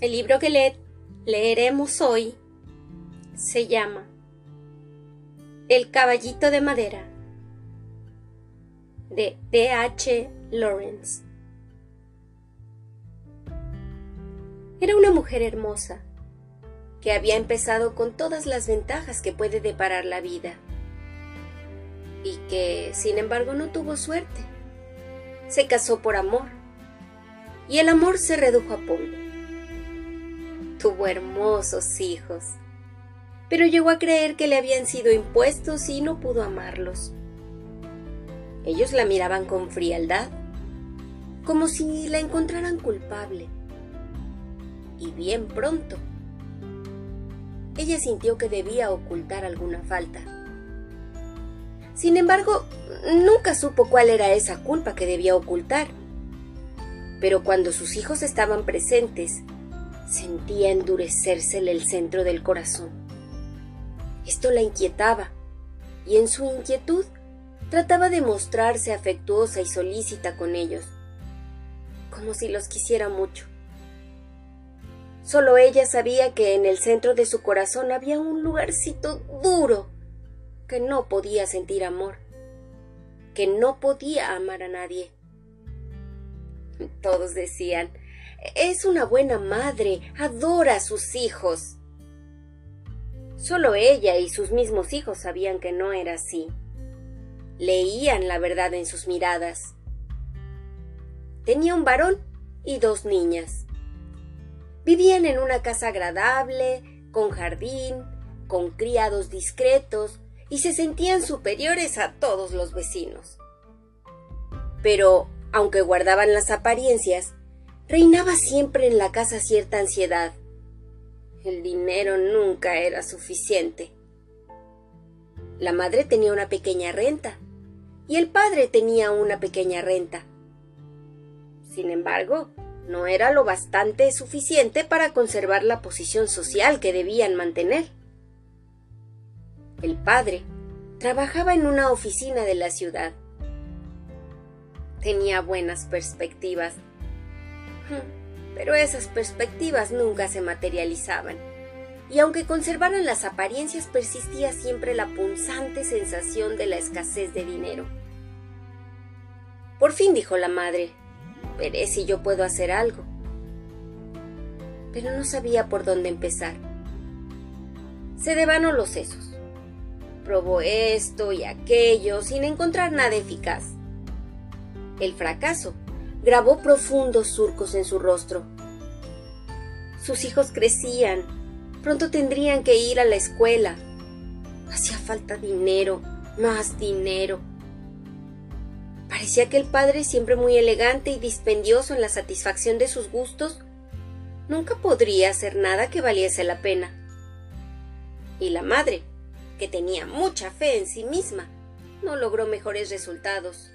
El libro que le leeremos hoy se llama El caballito de madera de D. H. Lawrence. Era una mujer hermosa que había empezado con todas las ventajas que puede deparar la vida y que, sin embargo, no tuvo suerte. Se casó por amor y el amor se redujo a polvo. Tuvo hermosos hijos, pero llegó a creer que le habían sido impuestos y no pudo amarlos. Ellos la miraban con frialdad, como si la encontraran culpable. Y bien pronto, ella sintió que debía ocultar alguna falta. Sin embargo, nunca supo cuál era esa culpa que debía ocultar. Pero cuando sus hijos estaban presentes, sentía endurecérsele el centro del corazón. Esto la inquietaba, y en su inquietud trataba de mostrarse afectuosa y solícita con ellos, como si los quisiera mucho. Solo ella sabía que en el centro de su corazón había un lugarcito duro que no podía sentir amor, que no podía amar a nadie. Todos decían, es una buena madre, adora a sus hijos. Solo ella y sus mismos hijos sabían que no era así. Leían la verdad en sus miradas. Tenía un varón y dos niñas. Vivían en una casa agradable, con jardín, con criados discretos, y se sentían superiores a todos los vecinos. Pero, aunque guardaban las apariencias, reinaba siempre en la casa cierta ansiedad. El dinero nunca era suficiente. La madre tenía una pequeña renta y el padre tenía una pequeña renta. Sin embargo, no era lo bastante suficiente para conservar la posición social que debían mantener. El padre trabajaba en una oficina de la ciudad. Tenía buenas perspectivas, pero esas perspectivas nunca se materializaban, y aunque conservaran las apariencias persistía siempre la punzante sensación de la escasez de dinero. Por fin dijo la madre, veré si yo puedo hacer algo. Pero no sabía por dónde empezar. Se devanó los sesos. Probó esto y aquello sin encontrar nada eficaz. El fracaso grabó profundos surcos en su rostro. Sus hijos crecían, pronto tendrían que ir a la escuela. Hacía falta dinero, más dinero. Parecía que el padre, siempre muy elegante y dispendioso en la satisfacción de sus gustos, nunca podría hacer nada que valiese la pena. Y la madre, que tenía mucha fe en sí misma, no logró mejores resultados,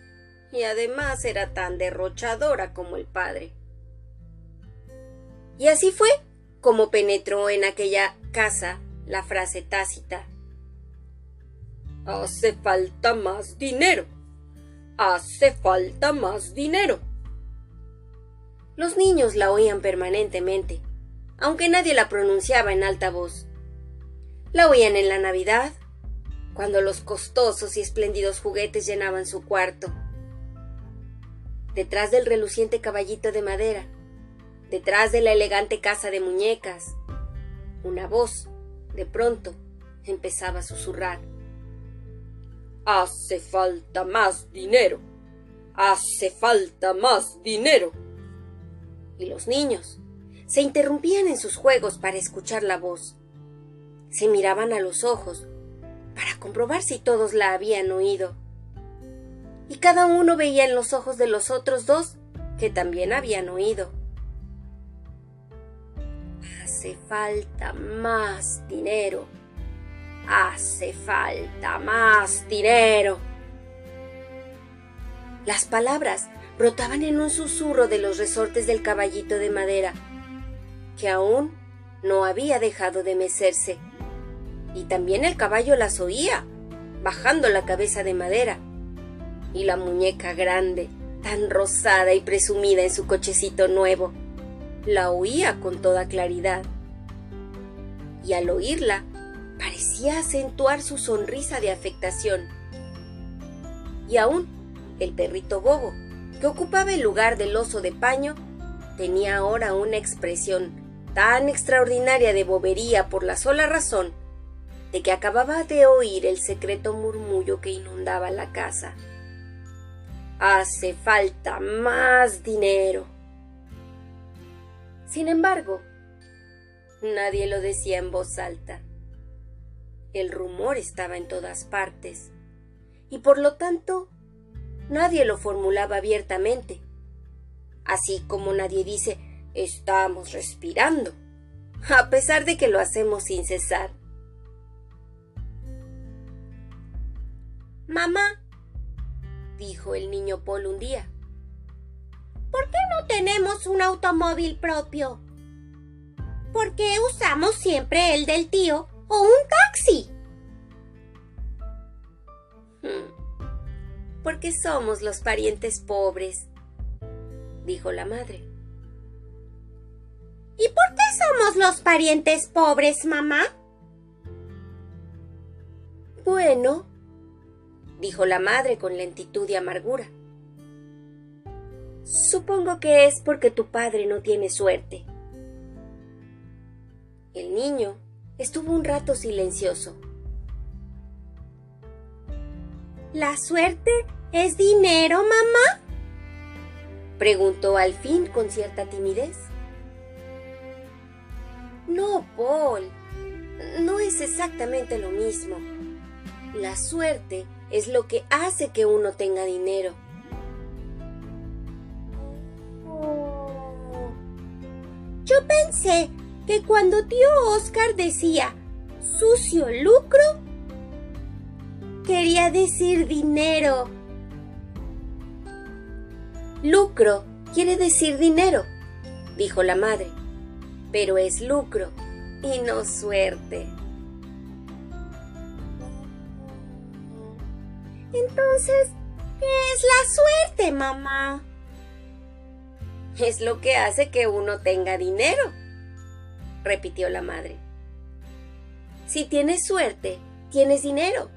y además era tan derrochadora como el padre. Y así fue como penetró en aquella casa la frase tácita. Hace falta más dinero hace falta más dinero. Los niños la oían permanentemente, aunque nadie la pronunciaba en alta voz. La oían en la Navidad, cuando los costosos y espléndidos juguetes llenaban su cuarto. Detrás del reluciente caballito de madera, detrás de la elegante casa de muñecas, una voz, de pronto, empezaba a susurrar. Hace falta más dinero. Hace falta más dinero. Y los niños se interrumpían en sus juegos para escuchar la voz. Se miraban a los ojos para comprobar si todos la habían oído. Y cada uno veía en los ojos de los otros dos que también habían oído. Hace falta más dinero. Hace falta más dinero. Las palabras brotaban en un susurro de los resortes del caballito de madera, que aún no había dejado de mecerse. Y también el caballo las oía, bajando la cabeza de madera, y la muñeca grande, tan rosada y presumida en su cochecito nuevo, la oía con toda claridad. Y al oírla, parecía acentuar su sonrisa de afectación. Y aún, el perrito bobo, que ocupaba el lugar del oso de paño, tenía ahora una expresión tan extraordinaria de bobería por la sola razón de que acababa de oír el secreto murmullo que inundaba la casa. Hace falta más dinero. Sin embargo, nadie lo decía en voz alta. El rumor estaba en todas partes, y por lo tanto nadie lo formulaba abiertamente, así como nadie dice estamos respirando, a pesar de que lo hacemos sin cesar. Mamá, dijo el niño Paul un día, ¿por qué no tenemos un automóvil propio? ¿Por qué usamos siempre el del tío o un taxi? Hmm, porque somos los parientes pobres, dijo la madre. ¿Y por qué somos los parientes pobres, mamá? Bueno, dijo la madre con lentitud y amargura. Supongo que es porque tu padre no tiene suerte. El niño estuvo un rato silencioso. ¿La suerte es dinero, mamá? preguntó al fin con cierta timidez. No, Paul, no es exactamente lo mismo. La suerte es lo que hace que uno tenga dinero. Yo pensé que cuando tío Oscar decía sucio lucro, quería decir dinero. Lucro quiere decir dinero, dijo la madre, pero es lucro y no suerte. Entonces, ¿qué es la suerte, mamá? Es lo que hace que uno tenga dinero, repitió la madre. Si tienes suerte, tienes dinero.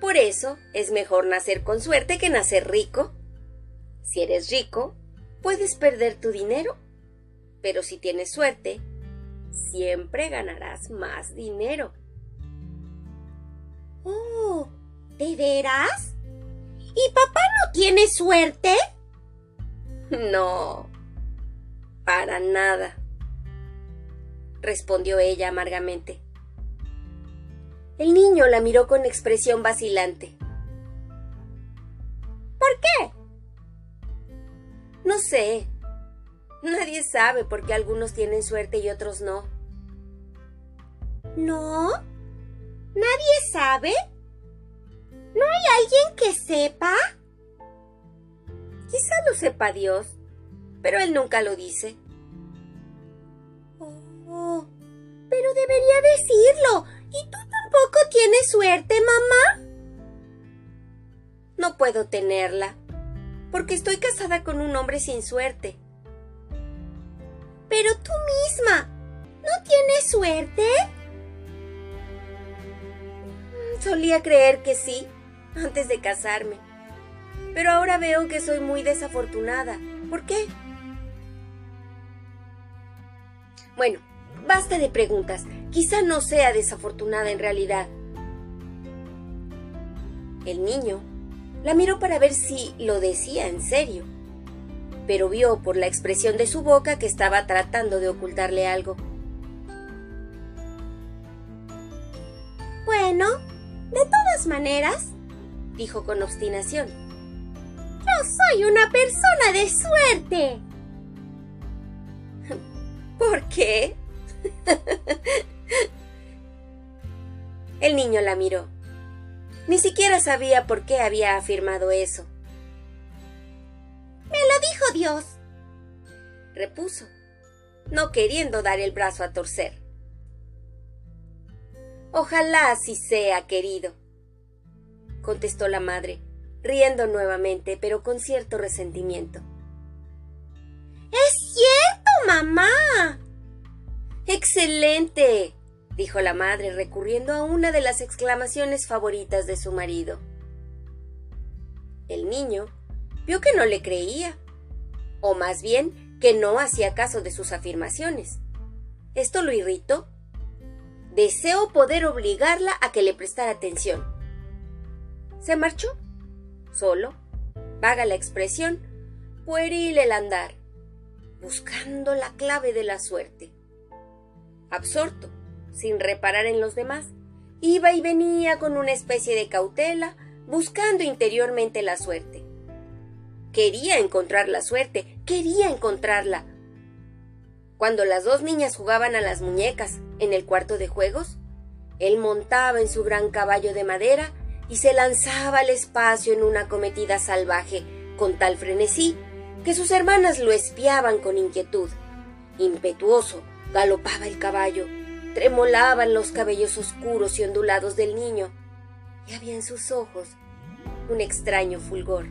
Por eso es mejor nacer con suerte que nacer rico. Si eres rico, puedes perder tu dinero. Pero si tienes suerte, siempre ganarás más dinero. Oh, ¿De veras? ¿Y papá no tiene suerte? No, para nada, respondió ella amargamente. El niño la miró con expresión vacilante. ¿Por qué? No sé. Nadie sabe por qué algunos tienen suerte y otros no. ¿No? ¿Nadie sabe? ¿No hay alguien que sepa? Quizá lo sepa Dios, pero Él nunca lo dice. Oh, pero debería decirlo. ¿Y tú tampoco tienes suerte, mamá? No puedo tenerla, porque estoy casada con un hombre sin suerte. Pero tú misma, ¿no tienes suerte? Solía creer que sí, antes de casarme. Pero ahora veo que soy muy desafortunada. ¿Por qué? Bueno, basta de preguntas. Quizá no sea desafortunada en realidad. El niño la miró para ver si lo decía en serio, pero vio por la expresión de su boca que estaba tratando de ocultarle algo. Bueno, de todas maneras, dijo con obstinación. Yo soy una persona de suerte. ¿Por qué? El niño la miró. Ni siquiera sabía por qué había afirmado eso. Me lo dijo Dios, repuso, no queriendo dar el brazo a torcer. Ojalá así sea, querido contestó la madre, riendo nuevamente, pero con cierto resentimiento. Es cierto, mamá! ¡Excelente! dijo la madre recurriendo a una de las exclamaciones favoritas de su marido. El niño vio que no le creía, o más bien que no hacía caso de sus afirmaciones. Esto lo irritó. Deseó poder obligarla a que le prestara atención. Se marchó, solo, vaga la expresión, pueril el andar, buscando la clave de la suerte. Absorto, sin reparar en los demás, iba y venía con una especie de cautela, buscando interiormente la suerte. Quería encontrar la suerte, quería encontrarla. Cuando las dos niñas jugaban a las muñecas en el cuarto de juegos, él montaba en su gran caballo de madera y se lanzaba al espacio en una cometida salvaje con tal frenesí que sus hermanas lo espiaban con inquietud. Impetuoso, galopaba el caballo, tremolaban los cabellos oscuros y ondulados del niño, y había en sus ojos un extraño fulgor.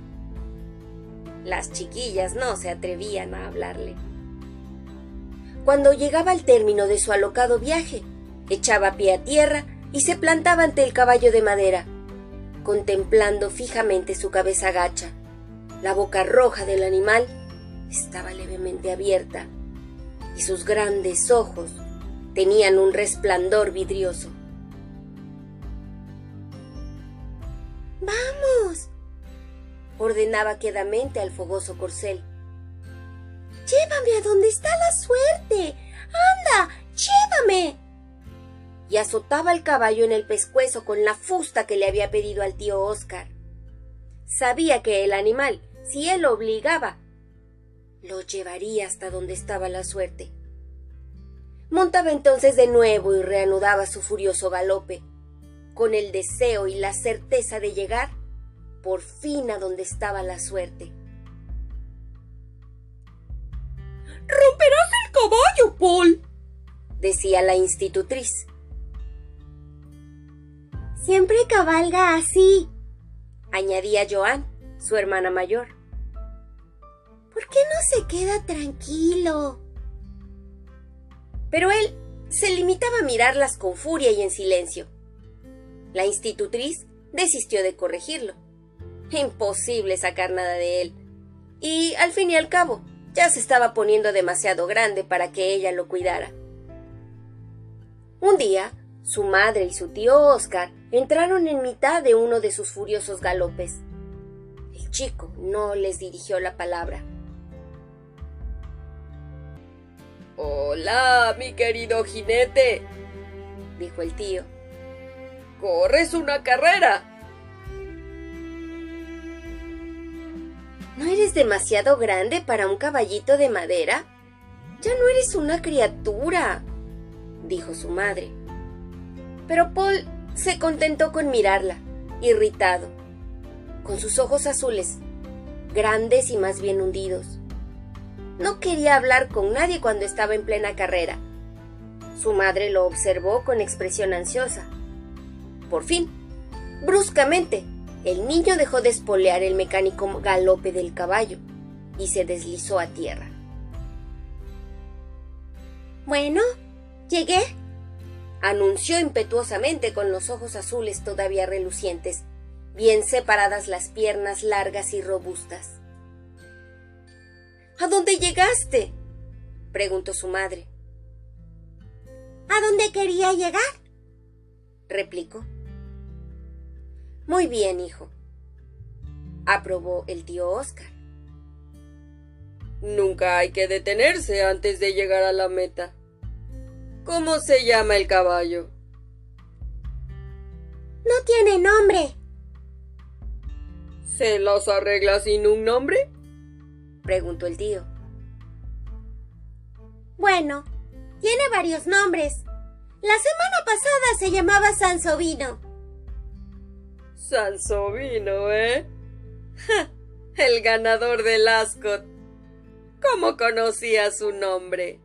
Las chiquillas no se atrevían a hablarle. Cuando llegaba al término de su alocado viaje, echaba pie a tierra y se plantaba ante el caballo de madera, contemplando fijamente su cabeza gacha. La boca roja del animal estaba levemente abierta y sus grandes ojos tenían un resplandor vidrioso. ¡Vamos! ordenaba quedamente al fogoso corcel. ¡Llévame a donde está la suerte! ¡Anda! ¡Llévame! Y azotaba el caballo en el pescuezo con la fusta que le había pedido al tío Oscar. Sabía que el animal, si él lo obligaba, lo llevaría hasta donde estaba la suerte. Montaba entonces de nuevo y reanudaba su furioso galope, con el deseo y la certeza de llegar por fin a donde estaba la suerte. ¡Romperás el caballo, Paul! decía la institutriz. Siempre cabalga así, añadía Joan, su hermana mayor. ¿Por qué no se queda tranquilo? Pero él se limitaba a mirarlas con furia y en silencio. La institutriz desistió de corregirlo. Imposible sacar nada de él. Y al fin y al cabo, ya se estaba poniendo demasiado grande para que ella lo cuidara. Un día, su madre y su tío Oscar entraron en mitad de uno de sus furiosos galopes. El chico no les dirigió la palabra. Hola, mi querido jinete, dijo el tío. ¿Corres una carrera? ¿No eres demasiado grande para un caballito de madera? Ya no eres una criatura, dijo su madre. Pero Paul se contentó con mirarla, irritado, con sus ojos azules, grandes y más bien hundidos. No quería hablar con nadie cuando estaba en plena carrera. Su madre lo observó con expresión ansiosa. Por fin, bruscamente, el niño dejó de espolear el mecánico galope del caballo y se deslizó a tierra. Bueno, llegué, anunció impetuosamente con los ojos azules todavía relucientes, bien separadas las piernas largas y robustas. ¿A dónde llegaste? preguntó su madre. ¿A dónde quería llegar? replicó. Muy bien, hijo, aprobó el tío Oscar. Nunca hay que detenerse antes de llegar a la meta. ¿Cómo se llama el caballo? No tiene nombre. ¿Se las arregla sin un nombre? preguntó el tío. Bueno, tiene varios nombres. La semana pasada se llamaba Sansovino. Sansovino, ¿eh? el ganador del Ascot. ¿Cómo conocía su nombre?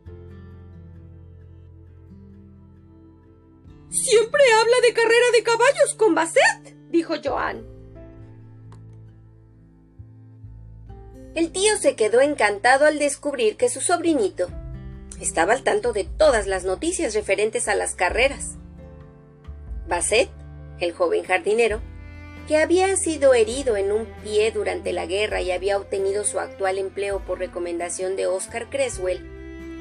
Siempre habla de carrera de caballos con Basset, dijo Joan. El tío se quedó encantado al descubrir que su sobrinito Estaba al tanto de todas las noticias referentes a las carreras. Basset, el joven jardinero, que había sido herido en un pie durante la guerra y había obtenido su actual empleo por recomendación de Oscar Creswell,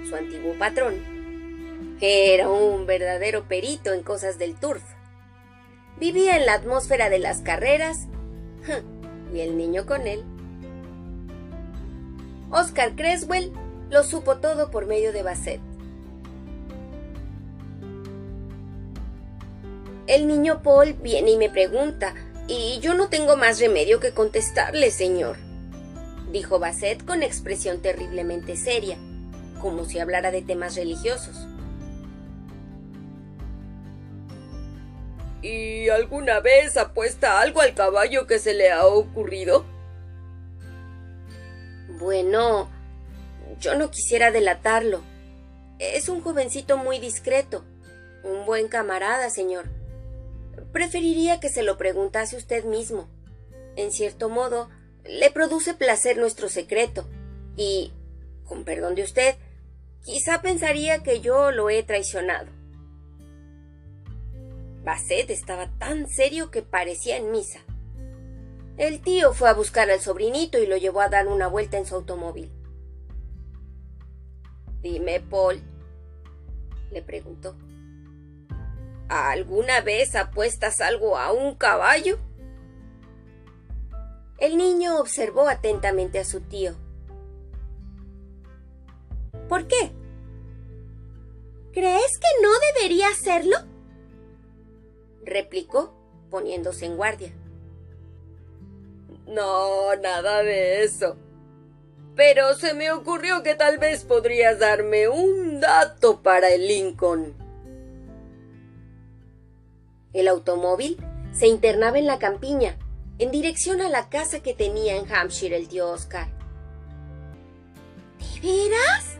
su antiguo patrón, era un verdadero perito en cosas del turf. Vivía en la atmósfera de las carreras y el niño con él. Oscar Creswell lo supo todo por medio de Basset. El niño Paul viene y me pregunta, y yo no tengo más remedio que contestarle, señor, dijo Basset con expresión terriblemente seria, como si hablara de temas religiosos. ¿Y alguna vez apuesta algo al caballo que se le ha ocurrido? Bueno, yo no quisiera delatarlo. Es un jovencito muy discreto, un buen camarada, señor. Preferiría que se lo preguntase usted mismo. En cierto modo, le produce placer nuestro secreto, y, con perdón de usted, quizá pensaría que yo lo he traicionado. Basset estaba tan serio que parecía en misa. El tío fue a buscar al sobrinito y lo llevó a dar una vuelta en su automóvil. Dime, Paul, le preguntó. ¿Alguna vez apuestas algo a un caballo? El niño observó atentamente a su tío. ¿Por qué? ¿Crees que no debería hacerlo? Replicó, poniéndose en guardia. No, nada de eso. Pero se me ocurrió que tal vez podrías darme un dato para el Lincoln. El automóvil se internaba en la campiña, en dirección a la casa que tenía en Hampshire el tío Oscar. ¿De veras?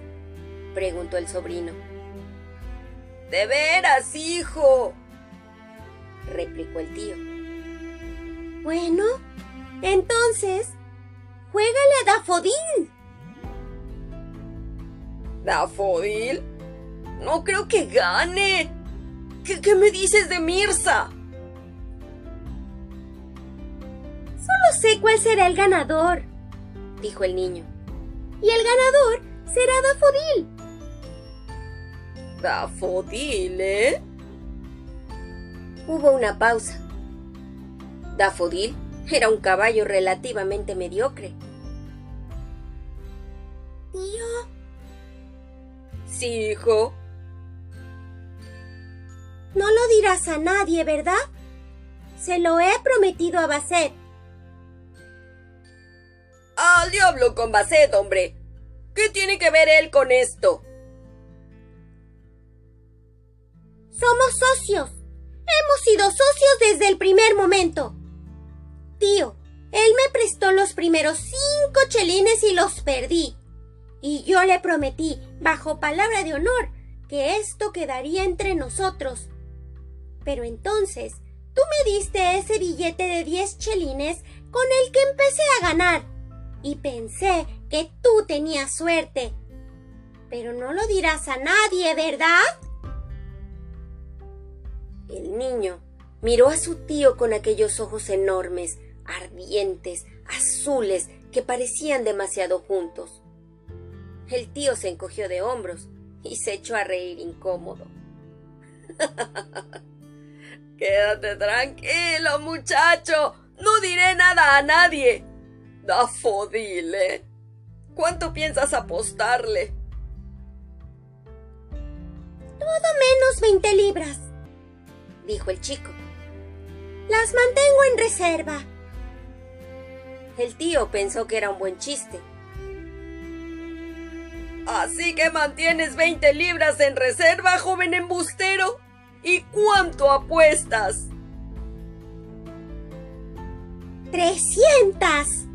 preguntó el sobrino. De veras, hijo, replicó el tío. Bueno, entonces, juégale a Dafodil. ¿Dafodil? No creo que gane. ¿Qué, qué me dices de Mirza? Solo sé cuál será el ganador, dijo el niño. Y el ganador será Dafodil. Dafodil, ¿eh? Hubo una pausa. Dafodil era un caballo relativamente mediocre. Tío. Sí, hijo. No lo dirás a nadie, ¿verdad? Se lo he prometido a Basset. Al diablo con Basset, hombre. ¿Qué tiene que ver él con esto? Somos socios. Hemos sido socios desde el primer momento. Tío, él me prestó los primeros cinco chelines y los perdí. Y yo le prometí, bajo palabra de honor, que esto quedaría entre nosotros. Pero entonces, tú me diste ese billete de diez chelines con el que empecé a ganar. Y pensé que tú tenías suerte. Pero no lo dirás a nadie, ¿verdad? El niño miró a su tío con aquellos ojos enormes, ardientes, azules, que parecían demasiado juntos. El tío se encogió de hombros y se echó a reír incómodo. Quédate tranquilo, muchacho. No diré nada a nadie. Dafodile. ¿Cuánto piensas apostarle? Todo menos veinte libras dijo el chico. Las mantengo en reserva. El tío pensó que era un buen chiste. Así que mantienes 20 libras en reserva, joven embustero. ¿Y cuánto apuestas? ¡Trescientas!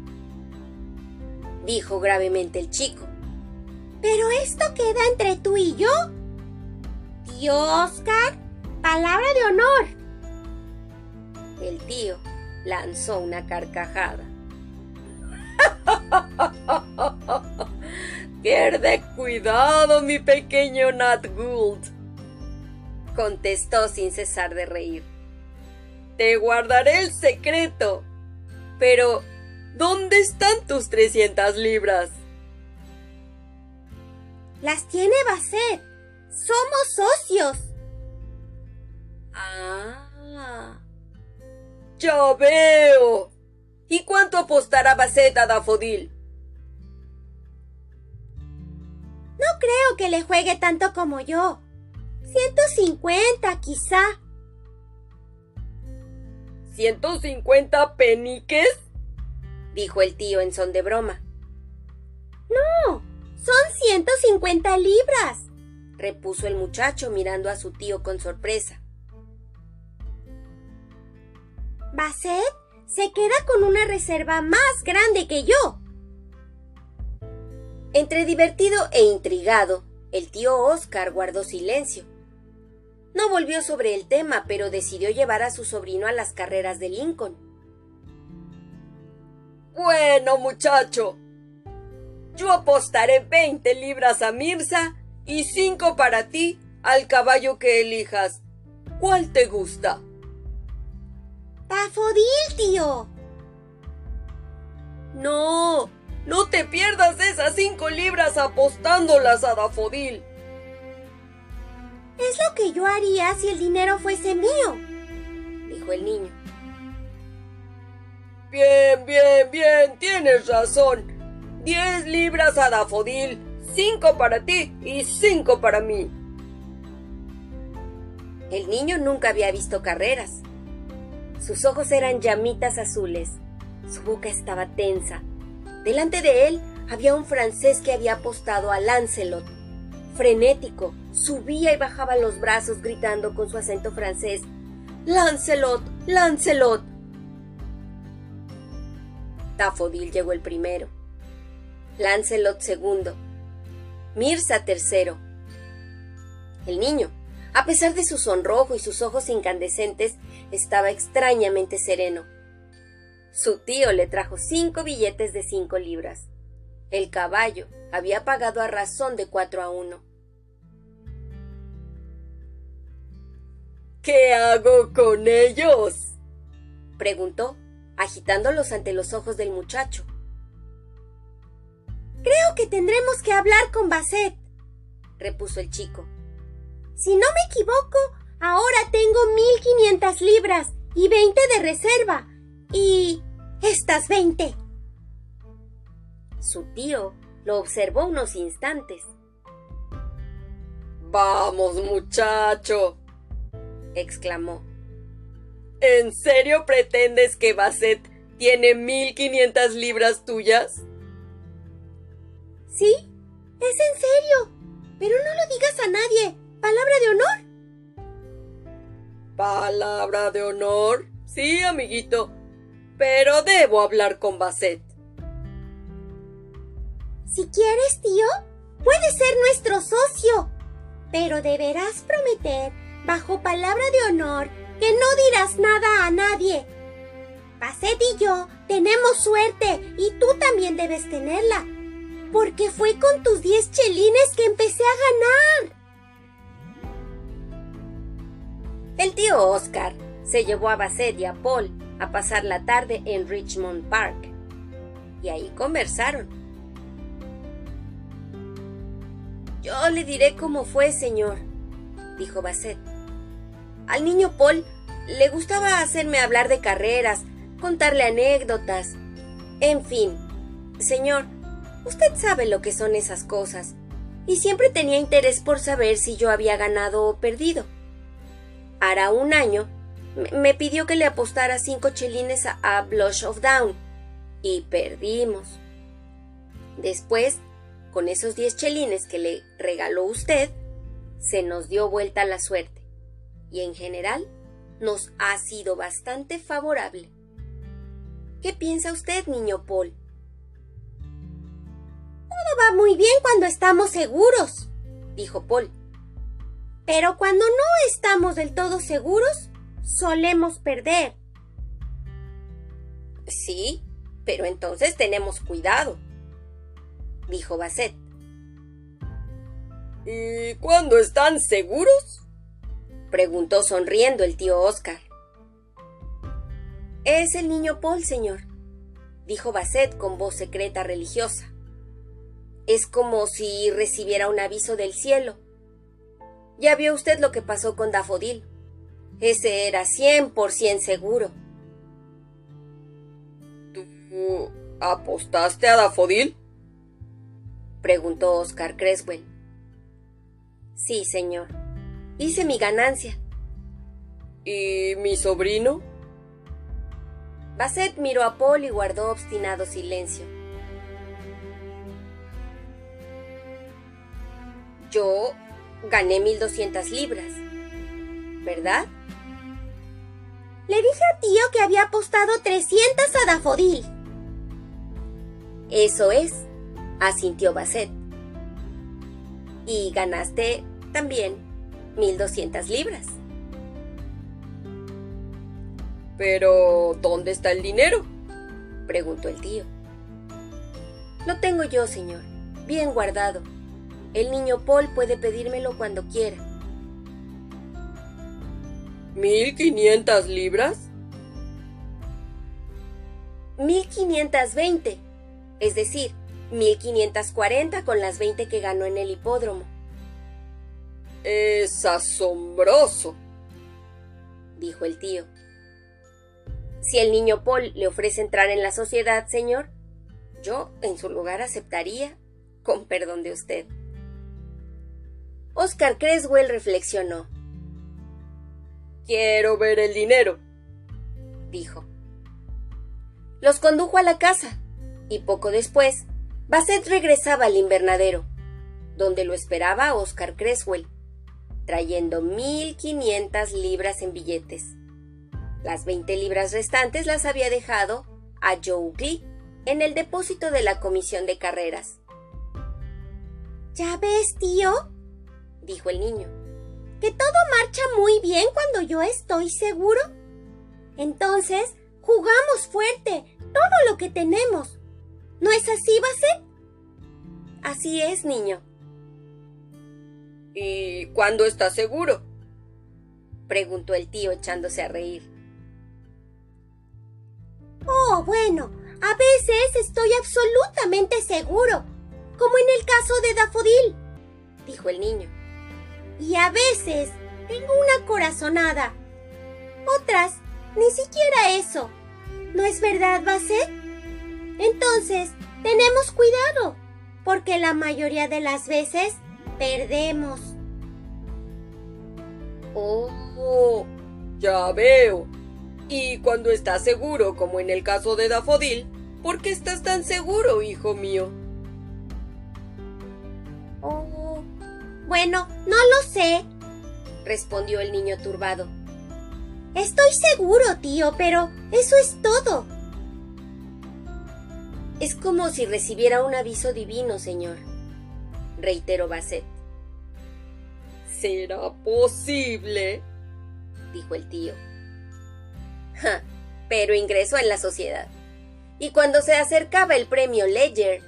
dijo gravemente el chico. ¿Pero esto queda entre tú y yo? Tío Oscar, palabra de honor. El tío lanzó una carcajada. Pierde cuidado, mi pequeño Nat Gould, contestó sin cesar de reír. Te guardaré el secreto. Pero, ¿dónde están tus trescientas libras? Las tiene Basset. Somos socios. Ah. Ya veo. ¿Y cuánto apostará Basset a Dafodil? No creo que le juegue tanto como yo. 150, quizá. ¿150 peniques? dijo el tío en son de broma. No, son 150 libras, repuso el muchacho mirando a su tío con sorpresa. Basset se queda con una reserva más grande que yo. Entre divertido e intrigado, el tío Oscar guardó silencio. No volvió sobre el tema, pero decidió llevar a su sobrino a las carreras de Lincoln. Bueno, muchacho, yo apostaré 20 libras a Mirza y 5 para ti al caballo que elijas. ¿Cuál te gusta? Dafodil, tío. No, no te pierdas esas 5 libras apostándolas a Dafodil. Es lo que yo haría si el dinero fuese mío, dijo el niño. Bien, bien, bien, tienes razón. Diez libras a Dafodil, cinco para ti y cinco para mí. El niño nunca había visto carreras. Sus ojos eran llamitas azules. Su boca estaba tensa. Delante de él había un francés que había apostado a Lancelot frenético, subía y bajaba los brazos gritando con su acento francés Lancelot, Lancelot. Tafodil llegó el primero, Lancelot segundo, Mirza tercero. El niño, a pesar de su sonrojo y sus ojos incandescentes, estaba extrañamente sereno. Su tío le trajo cinco billetes de cinco libras. El caballo había pagado a razón de cuatro a uno. ¿Qué hago con ellos? preguntó, agitándolos ante los ojos del muchacho. Creo que tendremos que hablar con Basset, repuso el chico. Si no me equivoco, ahora tengo mil quinientas libras y veinte de reserva. Y estas veinte su tío lo observó unos instantes. Vamos, muchacho, exclamó. ¿En serio pretendes que Basset tiene mil quinientas libras tuyas? Sí, es en serio. Pero no lo digas a nadie. ¿Palabra de honor? ¿Palabra de honor? Sí, amiguito. Pero debo hablar con Basset. Si quieres, tío, puede ser nuestro socio. Pero deberás prometer, bajo palabra de honor, que no dirás nada a nadie. Basset y yo tenemos suerte y tú también debes tenerla. Porque fue con tus diez chelines que empecé a ganar. El tío Oscar se llevó a Basset y a Paul a pasar la tarde en Richmond Park. Y ahí conversaron Yo le diré cómo fue, señor, dijo Basset. Al niño Paul le gustaba hacerme hablar de carreras, contarle anécdotas. En fin, señor, usted sabe lo que son esas cosas, y siempre tenía interés por saber si yo había ganado o perdido. Hará un año me pidió que le apostara cinco chelines a Blush of Down, y perdimos. Después con esos diez chelines que le regaló usted, se nos dio vuelta la suerte. Y en general, nos ha sido bastante favorable. ¿Qué piensa usted, niño Paul? Todo va muy bien cuando estamos seguros, dijo Paul. Pero cuando no estamos del todo seguros, solemos perder. Sí, pero entonces tenemos cuidado, dijo Basset. ¿Y cuándo están seguros? preguntó sonriendo el tío Oscar. Es el niño Paul, señor, dijo Basset con voz secreta religiosa. Es como si recibiera un aviso del cielo. Ya vio usted lo que pasó con Dafodil. Ese era cien por cien seguro. ¿Tú apostaste a Dafodil? preguntó Oscar Creswell. Sí, señor. Hice mi ganancia. ¿Y mi sobrino? Basset miró a Paul y guardó obstinado silencio. Yo gané 1200 libras. ¿Verdad? Le dije a tío que había apostado 300 a Dafodil. Eso es, asintió Basset. Y ganaste también 1200 libras. Pero, ¿dónde está el dinero? preguntó el tío. Lo tengo yo, señor, bien guardado. El niño Paul puede pedírmelo cuando quiera. ¿Mil quinientas libras? Mil quinientas veinte, es decir, mil quinientas cuarenta con las veinte que ganó en el hipódromo. Es asombroso, dijo el tío. Si el niño Paul le ofrece entrar en la sociedad, señor, yo en su lugar aceptaría, con perdón de usted. Oscar Creswell reflexionó. Quiero ver el dinero, dijo. Los condujo a la casa, y poco después, Basset regresaba al invernadero, donde lo esperaba Oscar Creswell, trayendo mil quinientas libras en billetes. Las veinte libras restantes las había dejado a Joe Glee en el depósito de la comisión de carreras. ¿Ya ves, tío? Dijo el niño. Que todo marcha muy bien cuando yo estoy seguro. Entonces, jugamos fuerte, todo lo que tenemos. ¿No es así, Basset? Así es, niño. ¿Y cuándo estás seguro? preguntó el tío echándose a reír. Oh, bueno, a veces estoy absolutamente seguro, como en el caso de Dafodil, dijo el niño. Y a veces tengo una corazonada. Otras, ni siquiera eso. ¿No es verdad, Basset? Entonces, tenemos cuidado, porque la mayoría de las veces perdemos. Oh, ya veo. Y cuando estás seguro, como en el caso de Dafodil, ¿por qué estás tan seguro, hijo mío? Bueno, no lo sé, respondió el niño turbado. Estoy seguro, tío, pero eso es todo. Es como si recibiera un aviso divino, señor, reiteró Basset. ¿Será posible? dijo el tío. Ja, pero ingresó en la sociedad. Y cuando se acercaba el premio Ledger,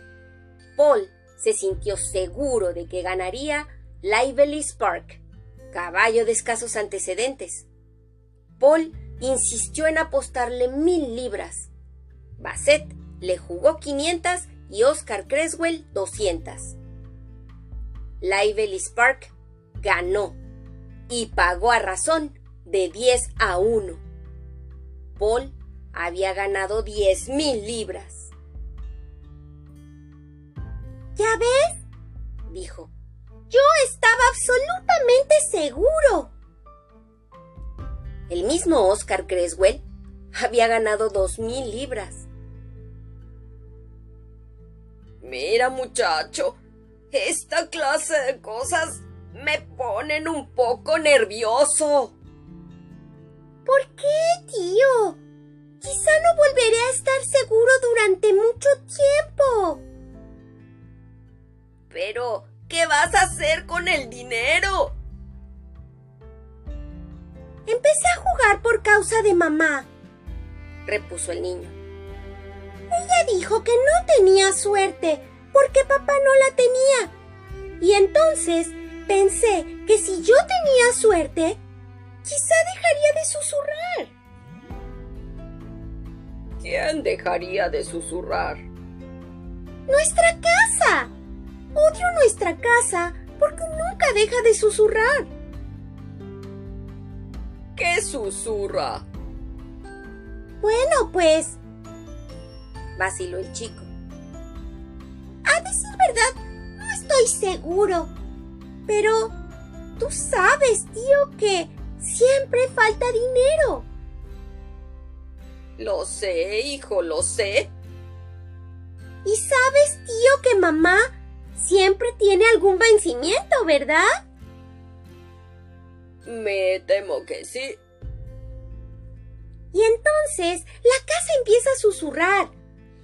Paul se sintió seguro de que ganaría Lively Spark, caballo de escasos antecedentes. Paul insistió en apostarle mil libras. Basset le jugó 500 y Oscar Creswell 200. Lively Spark ganó y pagó a razón de 10 a 1. Paul había ganado diez mil libras. ¿Ya ves? dijo. Yo estaba absolutamente seguro. El mismo Oscar Creswell había ganado dos mil libras. Mira, muchacho, esta clase de cosas me ponen un poco nervioso. ¿Por qué, tío? Quizá no volveré a estar seguro durante mucho tiempo. Pero, ¿qué vas a hacer con el dinero? Empecé a jugar por causa de mamá, repuso el niño. Ella dijo que no tenía suerte porque papá no la tenía. Y entonces pensé que si yo tenía suerte, quizá dejaría de susurrar. ¿Quién dejaría de susurrar? Nuestra casa. Odio nuestra casa porque nunca deja de susurrar. ¿Qué susurra? Bueno, pues... vaciló el chico. A decir verdad, no estoy seguro. Pero... Tú sabes, tío, que siempre falta dinero. Lo sé, hijo, lo sé. Y sabes, tío, que mamá siempre tiene algún vencimiento, ¿verdad? Me temo que sí. Y entonces la casa empieza a susurrar.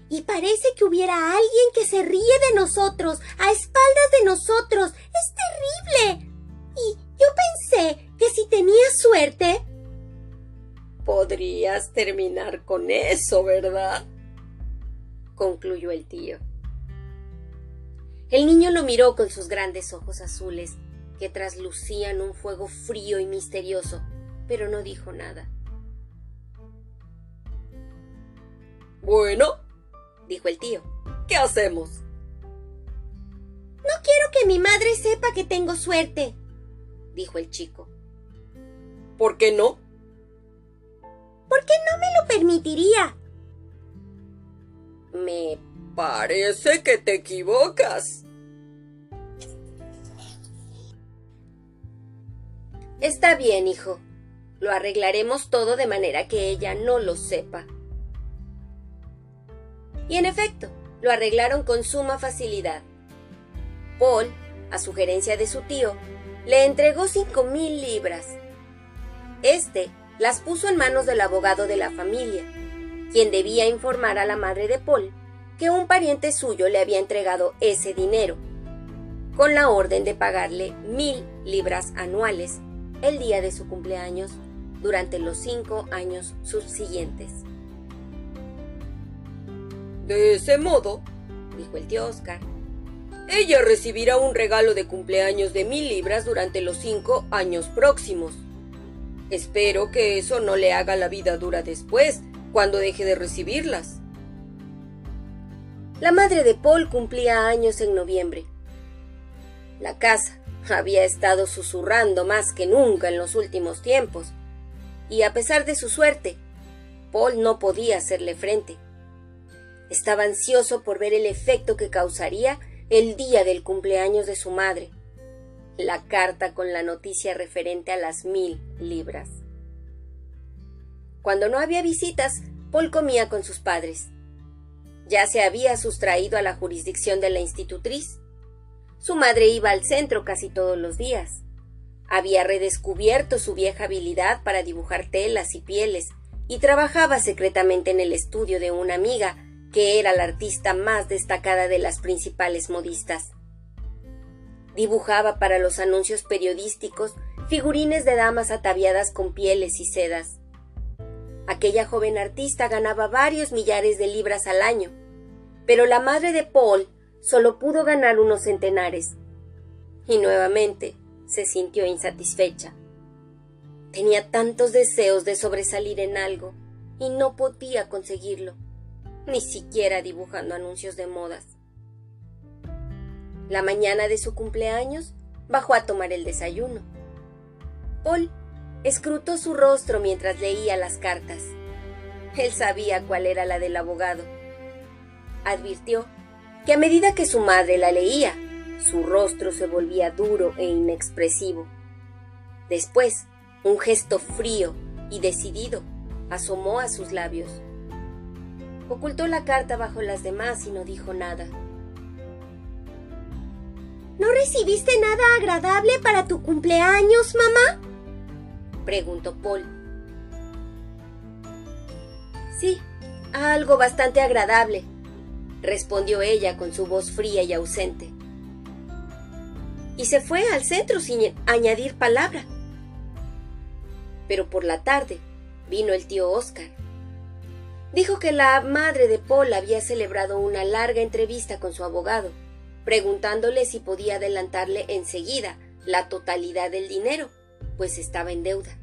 Y parece que hubiera alguien que se ríe de nosotros, a espaldas de nosotros. Es terrible. Y yo pensé que si tenía suerte... Podrías terminar con eso, ¿verdad? concluyó el tío. El niño lo miró con sus grandes ojos azules, que traslucían un fuego frío y misterioso, pero no dijo nada. Bueno, dijo el tío, ¿qué hacemos? No quiero que mi madre sepa que tengo suerte, dijo el chico. ¿Por qué no? Porque no me lo permitiría. Me parece que te equivocas. Está bien, hijo. Lo arreglaremos todo de manera que ella no lo sepa. Y en efecto, lo arreglaron con suma facilidad. Paul, a sugerencia de su tío, le entregó cinco mil libras. Este las puso en manos del abogado de la familia, quien debía informar a la madre de Paul que un pariente suyo le había entregado ese dinero, con la orden de pagarle mil libras anuales el día de su cumpleaños durante los cinco años subsiguientes. De ese modo, dijo el tío Oscar, ella recibirá un regalo de cumpleaños de mil libras durante los cinco años próximos. Espero que eso no le haga la vida dura después, cuando deje de recibirlas. La madre de Paul cumplía años en noviembre. La casa había estado susurrando más que nunca en los últimos tiempos, y a pesar de su suerte, Paul no podía hacerle frente. Estaba ansioso por ver el efecto que causaría el día del cumpleaños de su madre, la carta con la noticia referente a las mil libras. Cuando no había visitas, Paul comía con sus padres. Ya se había sustraído a la jurisdicción de la institutriz. Su madre iba al centro casi todos los días. Había redescubierto su vieja habilidad para dibujar telas y pieles y trabajaba secretamente en el estudio de una amiga que era la artista más destacada de las principales modistas. Dibujaba para los anuncios periodísticos figurines de damas ataviadas con pieles y sedas. Aquella joven artista ganaba varios millares de libras al año, pero la madre de Paul solo pudo ganar unos centenares. Y nuevamente se sintió insatisfecha. Tenía tantos deseos de sobresalir en algo y no podía conseguirlo ni siquiera dibujando anuncios de modas. La mañana de su cumpleaños bajó a tomar el desayuno. Paul escrutó su rostro mientras leía las cartas. Él sabía cuál era la del abogado. Advirtió que a medida que su madre la leía, su rostro se volvía duro e inexpresivo. Después, un gesto frío y decidido asomó a sus labios. Ocultó la carta bajo las demás y no dijo nada. ¿No recibiste nada agradable para tu cumpleaños, mamá? preguntó Paul. Sí, algo bastante agradable, respondió ella con su voz fría y ausente. Y se fue al centro sin añadir palabra. Pero por la tarde vino el tío Oscar dijo que la madre de Paul había celebrado una larga entrevista con su abogado, preguntándole si podía adelantarle enseguida la totalidad del dinero, pues estaba en deuda.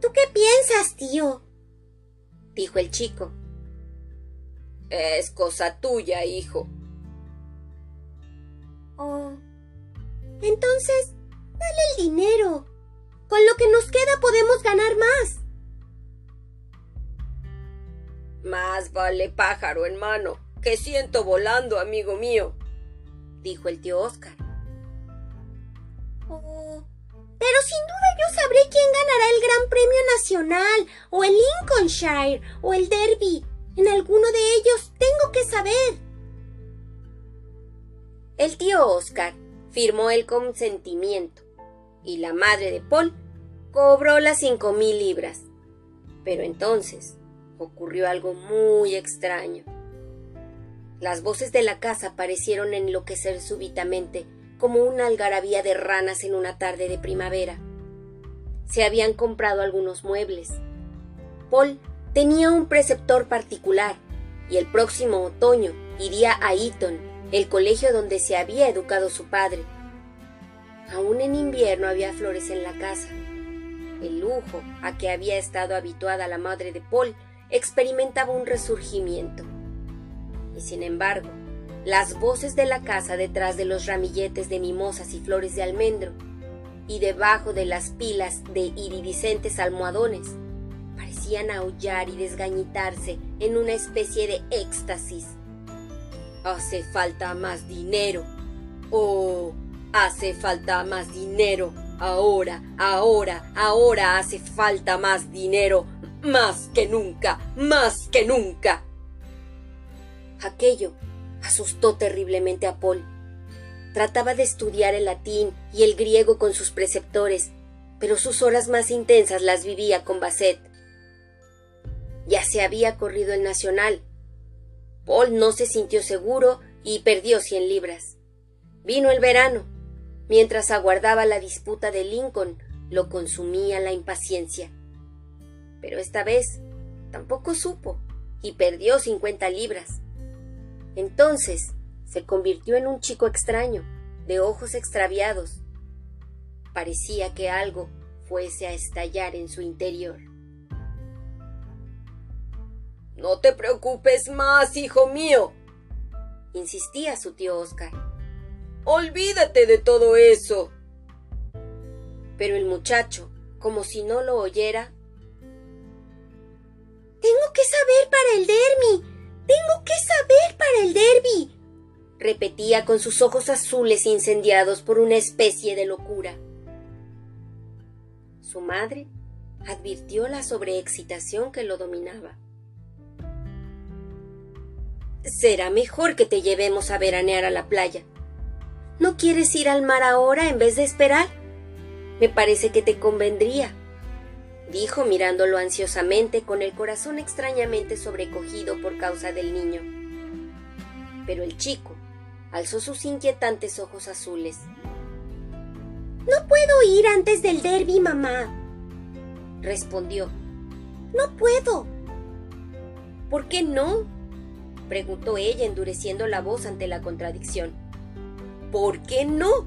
¿Tú qué piensas, tío? dijo el chico. Es cosa tuya, hijo. Oh. Entonces, dale el dinero. Con lo que nos queda podemos ganar más. Más vale pájaro en mano que siento volando, amigo mío, dijo el tío Oscar. Oh, pero sin duda yo sabré quién ganará el Gran Premio Nacional, o el Lincolnshire, o el Derby. En alguno de ellos tengo que saber. El tío Oscar firmó el consentimiento y la madre de Paul cobró las cinco mil libras. Pero entonces ocurrió algo muy extraño. Las voces de la casa parecieron enloquecer súbitamente, como una algarabía de ranas en una tarde de primavera. Se habían comprado algunos muebles. Paul tenía un preceptor particular, y el próximo otoño iría a Eton, el colegio donde se había educado su padre. Aún en invierno había flores en la casa. El lujo a que había estado habituada la madre de Paul experimentaba un resurgimiento. Y sin embargo, las voces de la casa detrás de los ramilletes de mimosas y flores de almendro, y debajo de las pilas de iridiscentes almohadones, parecían aullar y desgañitarse en una especie de éxtasis. Hace falta más dinero. Oh, hace falta más dinero. Ahora, ahora, ahora hace falta más dinero más que nunca, más que nunca. Aquello asustó terriblemente a Paul. Trataba de estudiar el latín y el griego con sus preceptores, pero sus horas más intensas las vivía con Basset. Ya se había corrido el nacional. Paul no se sintió seguro y perdió cien libras. Vino el verano. Mientras aguardaba la disputa de Lincoln, lo consumía la impaciencia pero esta vez tampoco supo y perdió cincuenta libras. Entonces se convirtió en un chico extraño, de ojos extraviados. Parecía que algo fuese a estallar en su interior. No te preocupes más, hijo mío, insistía su tío Oscar. Olvídate de todo eso. Pero el muchacho, como si no lo oyera, tengo que saber para el derby. Tengo que saber para el derby. repetía con sus ojos azules incendiados por una especie de locura. Su madre advirtió la sobreexcitación que lo dominaba. Será mejor que te llevemos a veranear a la playa. ¿No quieres ir al mar ahora en vez de esperar? Me parece que te convendría dijo mirándolo ansiosamente con el corazón extrañamente sobrecogido por causa del niño. Pero el chico alzó sus inquietantes ojos azules. No puedo ir antes del derby, mamá, respondió. No puedo. ¿Por qué no? Preguntó ella endureciendo la voz ante la contradicción. ¿Por qué no?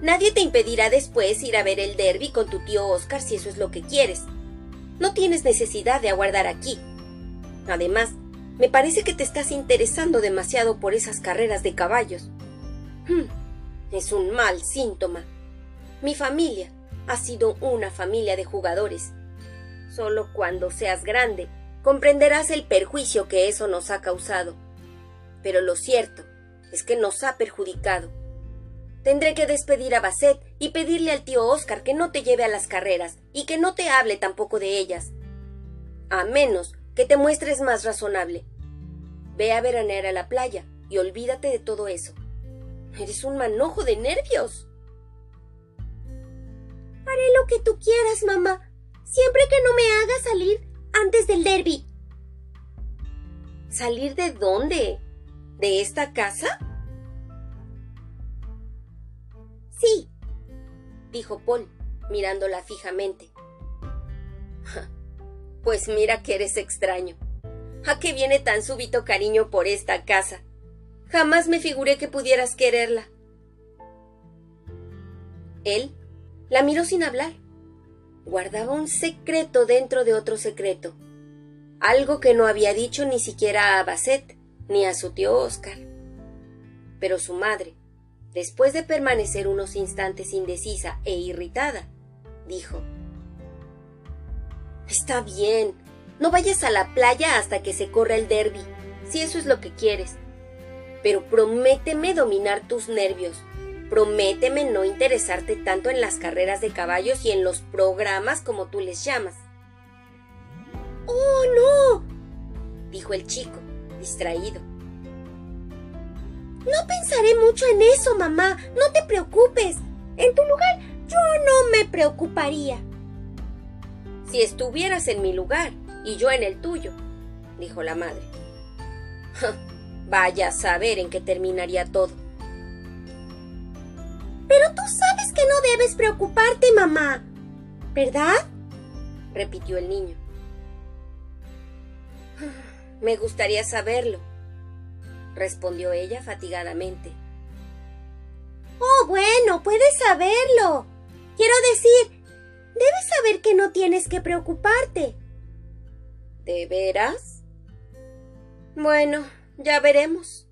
Nadie te impedirá después ir a ver el derby con tu tío Oscar si eso es lo que quieres. No tienes necesidad de aguardar aquí. Además, me parece que te estás interesando demasiado por esas carreras de caballos. Hmm, es un mal síntoma. Mi familia ha sido una familia de jugadores. Solo cuando seas grande comprenderás el perjuicio que eso nos ha causado. Pero lo cierto es que nos ha perjudicado Tendré que despedir a Basset y pedirle al tío Oscar que no te lleve a las carreras y que no te hable tampoco de ellas. A menos que te muestres más razonable. Ve a veranear a la playa y olvídate de todo eso. Eres un manojo de nervios. Haré lo que tú quieras, mamá, siempre que no me hagas salir antes del derby. ¿Salir de dónde? ¿De esta casa? Sí, dijo Paul, mirándola fijamente. Pues mira que eres extraño. ¿A qué viene tan súbito cariño por esta casa? Jamás me figuré que pudieras quererla. Él la miró sin hablar. Guardaba un secreto dentro de otro secreto, algo que no había dicho ni siquiera a Basset ni a su tío Oscar. Pero su madre, después de permanecer unos instantes indecisa e irritada, dijo Está bien, no vayas a la playa hasta que se corra el derby, si eso es lo que quieres. Pero prométeme dominar tus nervios. Prométeme no interesarte tanto en las carreras de caballos y en los programas como tú les llamas. ¡Oh, no! dijo el chico, distraído. No pensaré mucho en eso, mamá. No te preocupes. En tu lugar, yo no me preocuparía. Si estuvieras en mi lugar y yo en el tuyo, dijo la madre. Vaya a saber en qué terminaría todo. Pero tú sabes que no debes preocuparte, mamá. ¿Verdad? repitió el niño. Me gustaría saberlo, respondió ella fatigadamente. Oh, bueno, puedes saberlo. Quiero decir, debes saber que no tienes que preocuparte. ¿De veras? Bueno, ya veremos.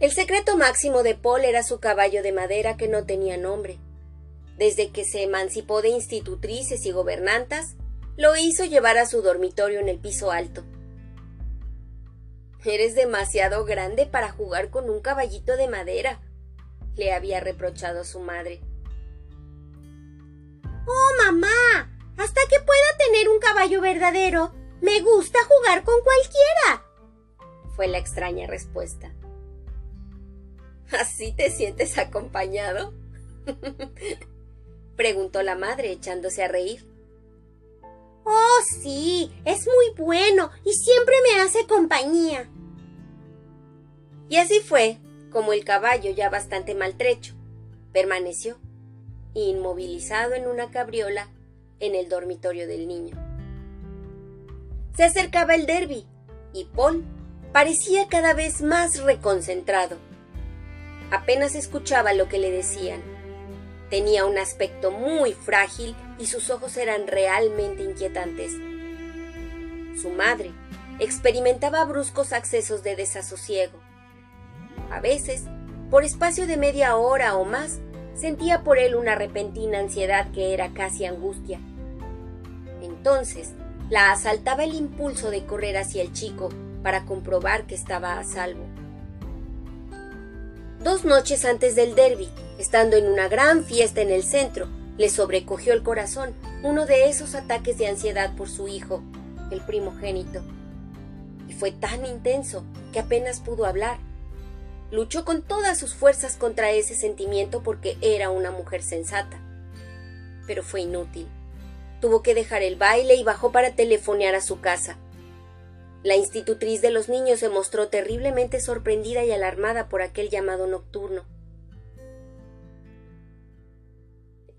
El secreto máximo de Paul era su caballo de madera que no tenía nombre. Desde que se emancipó de institutrices y gobernantas, lo hizo llevar a su dormitorio en el piso alto. Eres demasiado grande para jugar con un caballito de madera, le había reprochado su madre. Oh, mamá, hasta que pueda tener un caballo verdadero, me gusta jugar con cualquiera. Fue la extraña respuesta. ¿Así te sientes acompañado? preguntó la madre echándose a reír. Oh, sí, es muy bueno y siempre me hace compañía. Y así fue como el caballo, ya bastante maltrecho, permaneció inmovilizado en una cabriola en el dormitorio del niño. Se acercaba el derby y Paul parecía cada vez más reconcentrado. Apenas escuchaba lo que le decían Tenía un aspecto muy frágil y sus ojos eran realmente inquietantes. Su madre experimentaba bruscos accesos de desasosiego. A veces, por espacio de media hora o más, sentía por él una repentina ansiedad que era casi angustia. Entonces, la asaltaba el impulso de correr hacia el chico para comprobar que estaba a salvo. Dos noches antes del derby, estando en una gran fiesta en el centro, le sobrecogió el corazón uno de esos ataques de ansiedad por su hijo, el primogénito. Y fue tan intenso que apenas pudo hablar. Luchó con todas sus fuerzas contra ese sentimiento porque era una mujer sensata. Pero fue inútil. Tuvo que dejar el baile y bajó para telefonear a su casa. La institutriz de los niños se mostró terriblemente sorprendida y alarmada por aquel llamado nocturno.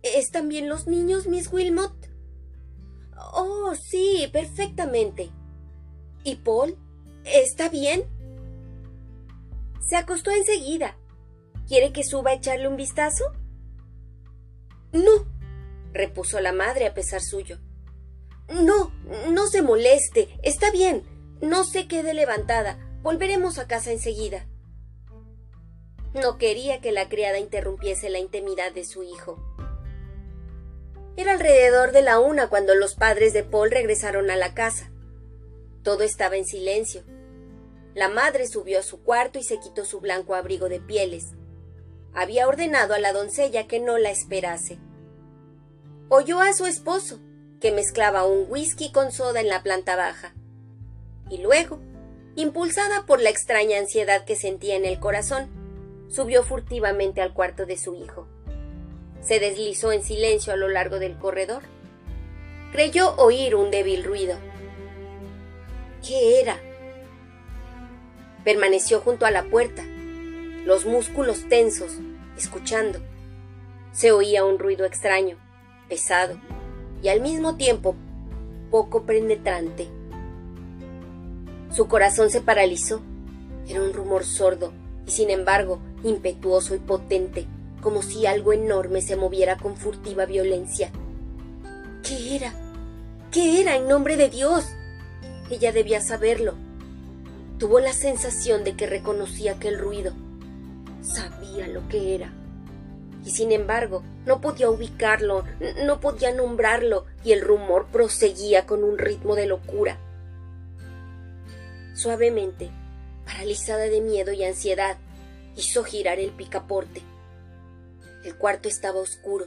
¿Están bien los niños, Miss Wilmot? Oh, sí, perfectamente. ¿Y Paul? ¿Está bien? Se acostó enseguida. ¿Quiere que suba a echarle un vistazo? No, repuso la madre a pesar suyo. No, no se moleste. Está bien. No se quede levantada. Volveremos a casa enseguida. No quería que la criada interrumpiese la intimidad de su hijo. Era alrededor de la una cuando los padres de Paul regresaron a la casa. Todo estaba en silencio. La madre subió a su cuarto y se quitó su blanco abrigo de pieles. Había ordenado a la doncella que no la esperase. Oyó a su esposo, que mezclaba un whisky con soda en la planta baja y luego, impulsada por la extraña ansiedad que sentía en el corazón, subió furtivamente al cuarto de su hijo. Se deslizó en silencio a lo largo del corredor. Creyó oír un débil ruido. ¿Qué era? Permaneció junto a la puerta, los músculos tensos, escuchando. Se oía un ruido extraño, pesado y al mismo tiempo poco penetrante. Su corazón se paralizó. Era un rumor sordo y sin embargo impetuoso y potente, como si algo enorme se moviera con furtiva violencia. ¿Qué era? ¿Qué era en nombre de Dios? Ella debía saberlo. Tuvo la sensación de que reconocía aquel ruido. Sabía lo que era. Y sin embargo, no podía ubicarlo, no podía nombrarlo, y el rumor proseguía con un ritmo de locura. Suavemente, paralizada de miedo y ansiedad, hizo girar el picaporte. El cuarto estaba oscuro.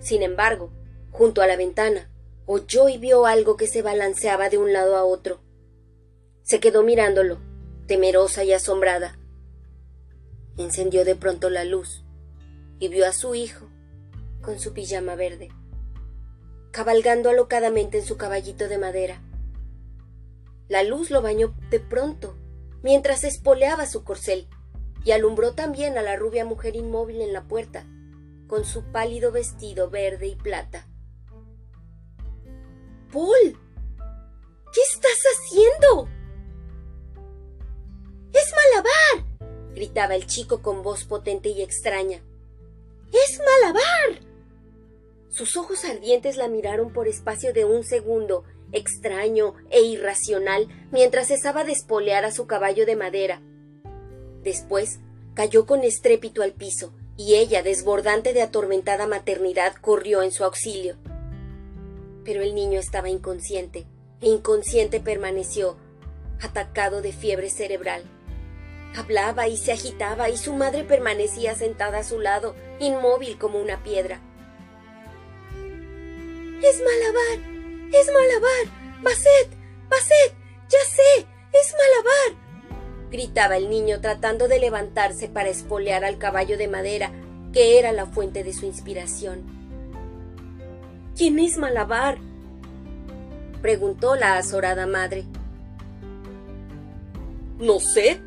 Sin embargo, junto a la ventana, oyó y vio algo que se balanceaba de un lado a otro. Se quedó mirándolo, temerosa y asombrada. Encendió de pronto la luz y vio a su hijo con su pijama verde, cabalgando alocadamente en su caballito de madera. La luz lo bañó de pronto, mientras espoleaba su corcel, y alumbró también a la rubia mujer inmóvil en la puerta, con su pálido vestido verde y plata. Paul, ¿qué estás haciendo? ¡Es malabar! gritaba el chico con voz potente y extraña. ¡Es malabar! Sus ojos ardientes la miraron por espacio de un segundo, extraño e irracional, mientras cesaba de espolear a su caballo de madera. Después cayó con estrépito al piso, y ella, desbordante de atormentada maternidad, corrió en su auxilio. Pero el niño estaba inconsciente, e inconsciente permaneció, atacado de fiebre cerebral. Hablaba y se agitaba y su madre permanecía sentada a su lado, inmóvil como una piedra. Es Malabar. Es Malabar. Basset. Basset. Ya sé. Es Malabar. gritaba el niño tratando de levantarse para espolear al caballo de madera, que era la fuente de su inspiración. ¿Quién es Malabar? preguntó la azorada madre. No sé,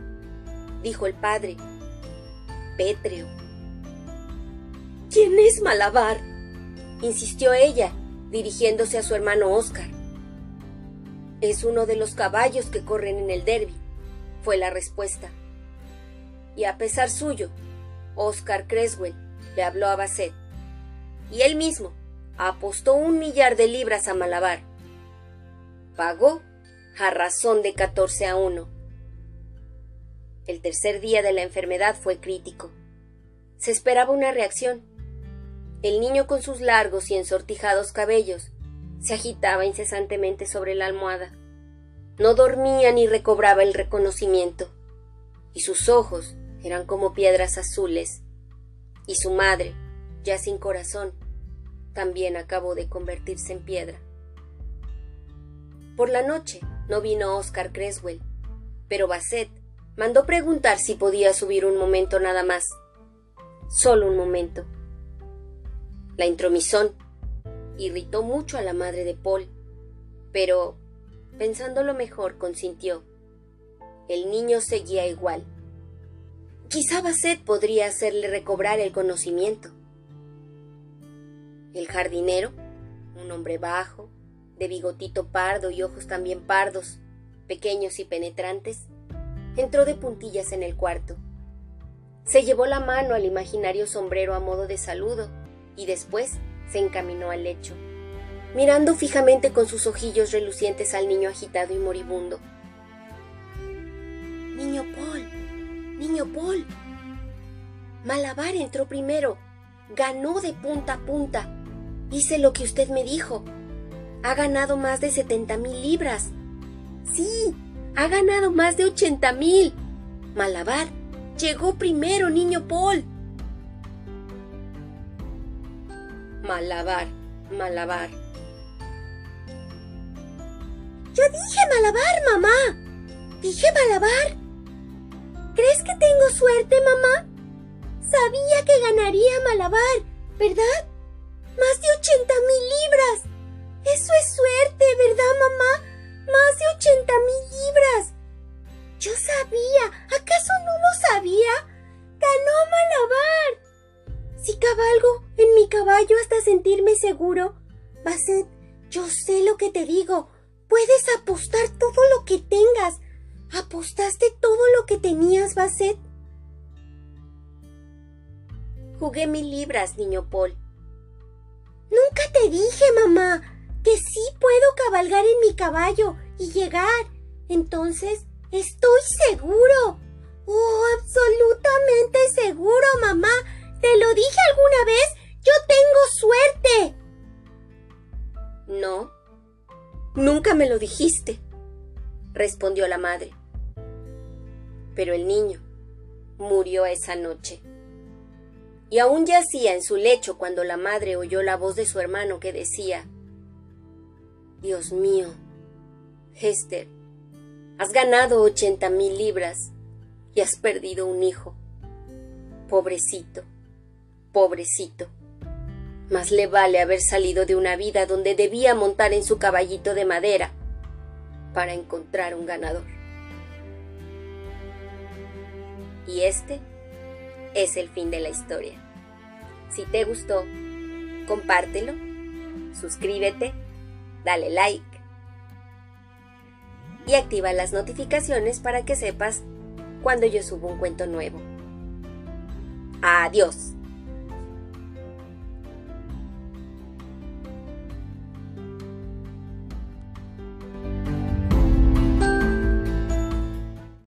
dijo el padre. Pétreo. ¿Quién es Malabar? insistió ella, dirigiéndose a su hermano Oscar. Es uno de los caballos que corren en el derby, fue la respuesta. Y a pesar suyo, Oscar Creswell le habló a Basset. Y él mismo apostó un millar de libras a Malabar. Pagó a razón de 14 a 1 el tercer día de la enfermedad fue crítico. Se esperaba una reacción. El niño con sus largos y ensortijados cabellos se agitaba incesantemente sobre la almohada. No dormía ni recobraba el reconocimiento. Y sus ojos eran como piedras azules. Y su madre, ya sin corazón, también acabó de convertirse en piedra. Por la noche no vino Oscar Creswell, pero Basset mandó preguntar si podía subir un momento nada más. Solo un momento. La intromisón irritó mucho a la madre de Paul, pero, pensándolo mejor, consintió. El niño seguía igual. Quizá Basset podría hacerle recobrar el conocimiento. El jardinero, un hombre bajo, de bigotito pardo y ojos también pardos, pequeños y penetrantes, entró de puntillas en el cuarto. Se llevó la mano al imaginario sombrero a modo de saludo y después se encaminó al lecho, mirando fijamente con sus ojillos relucientes al niño agitado y moribundo. Niño Paul, niño Paul. Malabar entró primero, ganó de punta a punta. Hice lo que usted me dijo. Ha ganado más de setenta mil libras. Sí, ha ganado más de ochenta mil. Malabar llegó primero, niño Paul. Malabar, Malabar. Yo dije Malabar, mamá. Dije Malabar. ¿Crees que tengo suerte, mamá? Sabía que ganaría Malabar, ¿verdad? Más de ochenta mil libras. Eso es suerte, ¿verdad, mamá? Más de ochenta mil libras. Yo sabía. ¿Acaso no lo sabía? Ganó Malabar. Si cabalgo en mi caballo hasta sentirme seguro, Basset, yo sé lo que te digo. Puedes apostar todo lo que tengas. ¿Apostaste todo lo que tenías, Basset? Jugué mil libras, niño Paul. Nunca te dije, mamá, que sí puedo cabalgar en mi caballo y llegar. Entonces, estoy seguro. Oh, absolutamente seguro, mamá. Te lo dije alguna vez. Yo tengo suerte. No, nunca me lo dijiste, respondió la madre. Pero el niño murió esa noche. Y aún yacía en su lecho cuando la madre oyó la voz de su hermano que decía, Dios mío, Hester, has ganado ochenta mil libras y has perdido un hijo. Pobrecito, pobrecito. Más le vale haber salido de una vida donde debía montar en su caballito de madera para encontrar un ganador. Y este es el fin de la historia. Si te gustó, compártelo, suscríbete, dale like y activa las notificaciones para que sepas cuando yo subo un cuento nuevo. Adiós.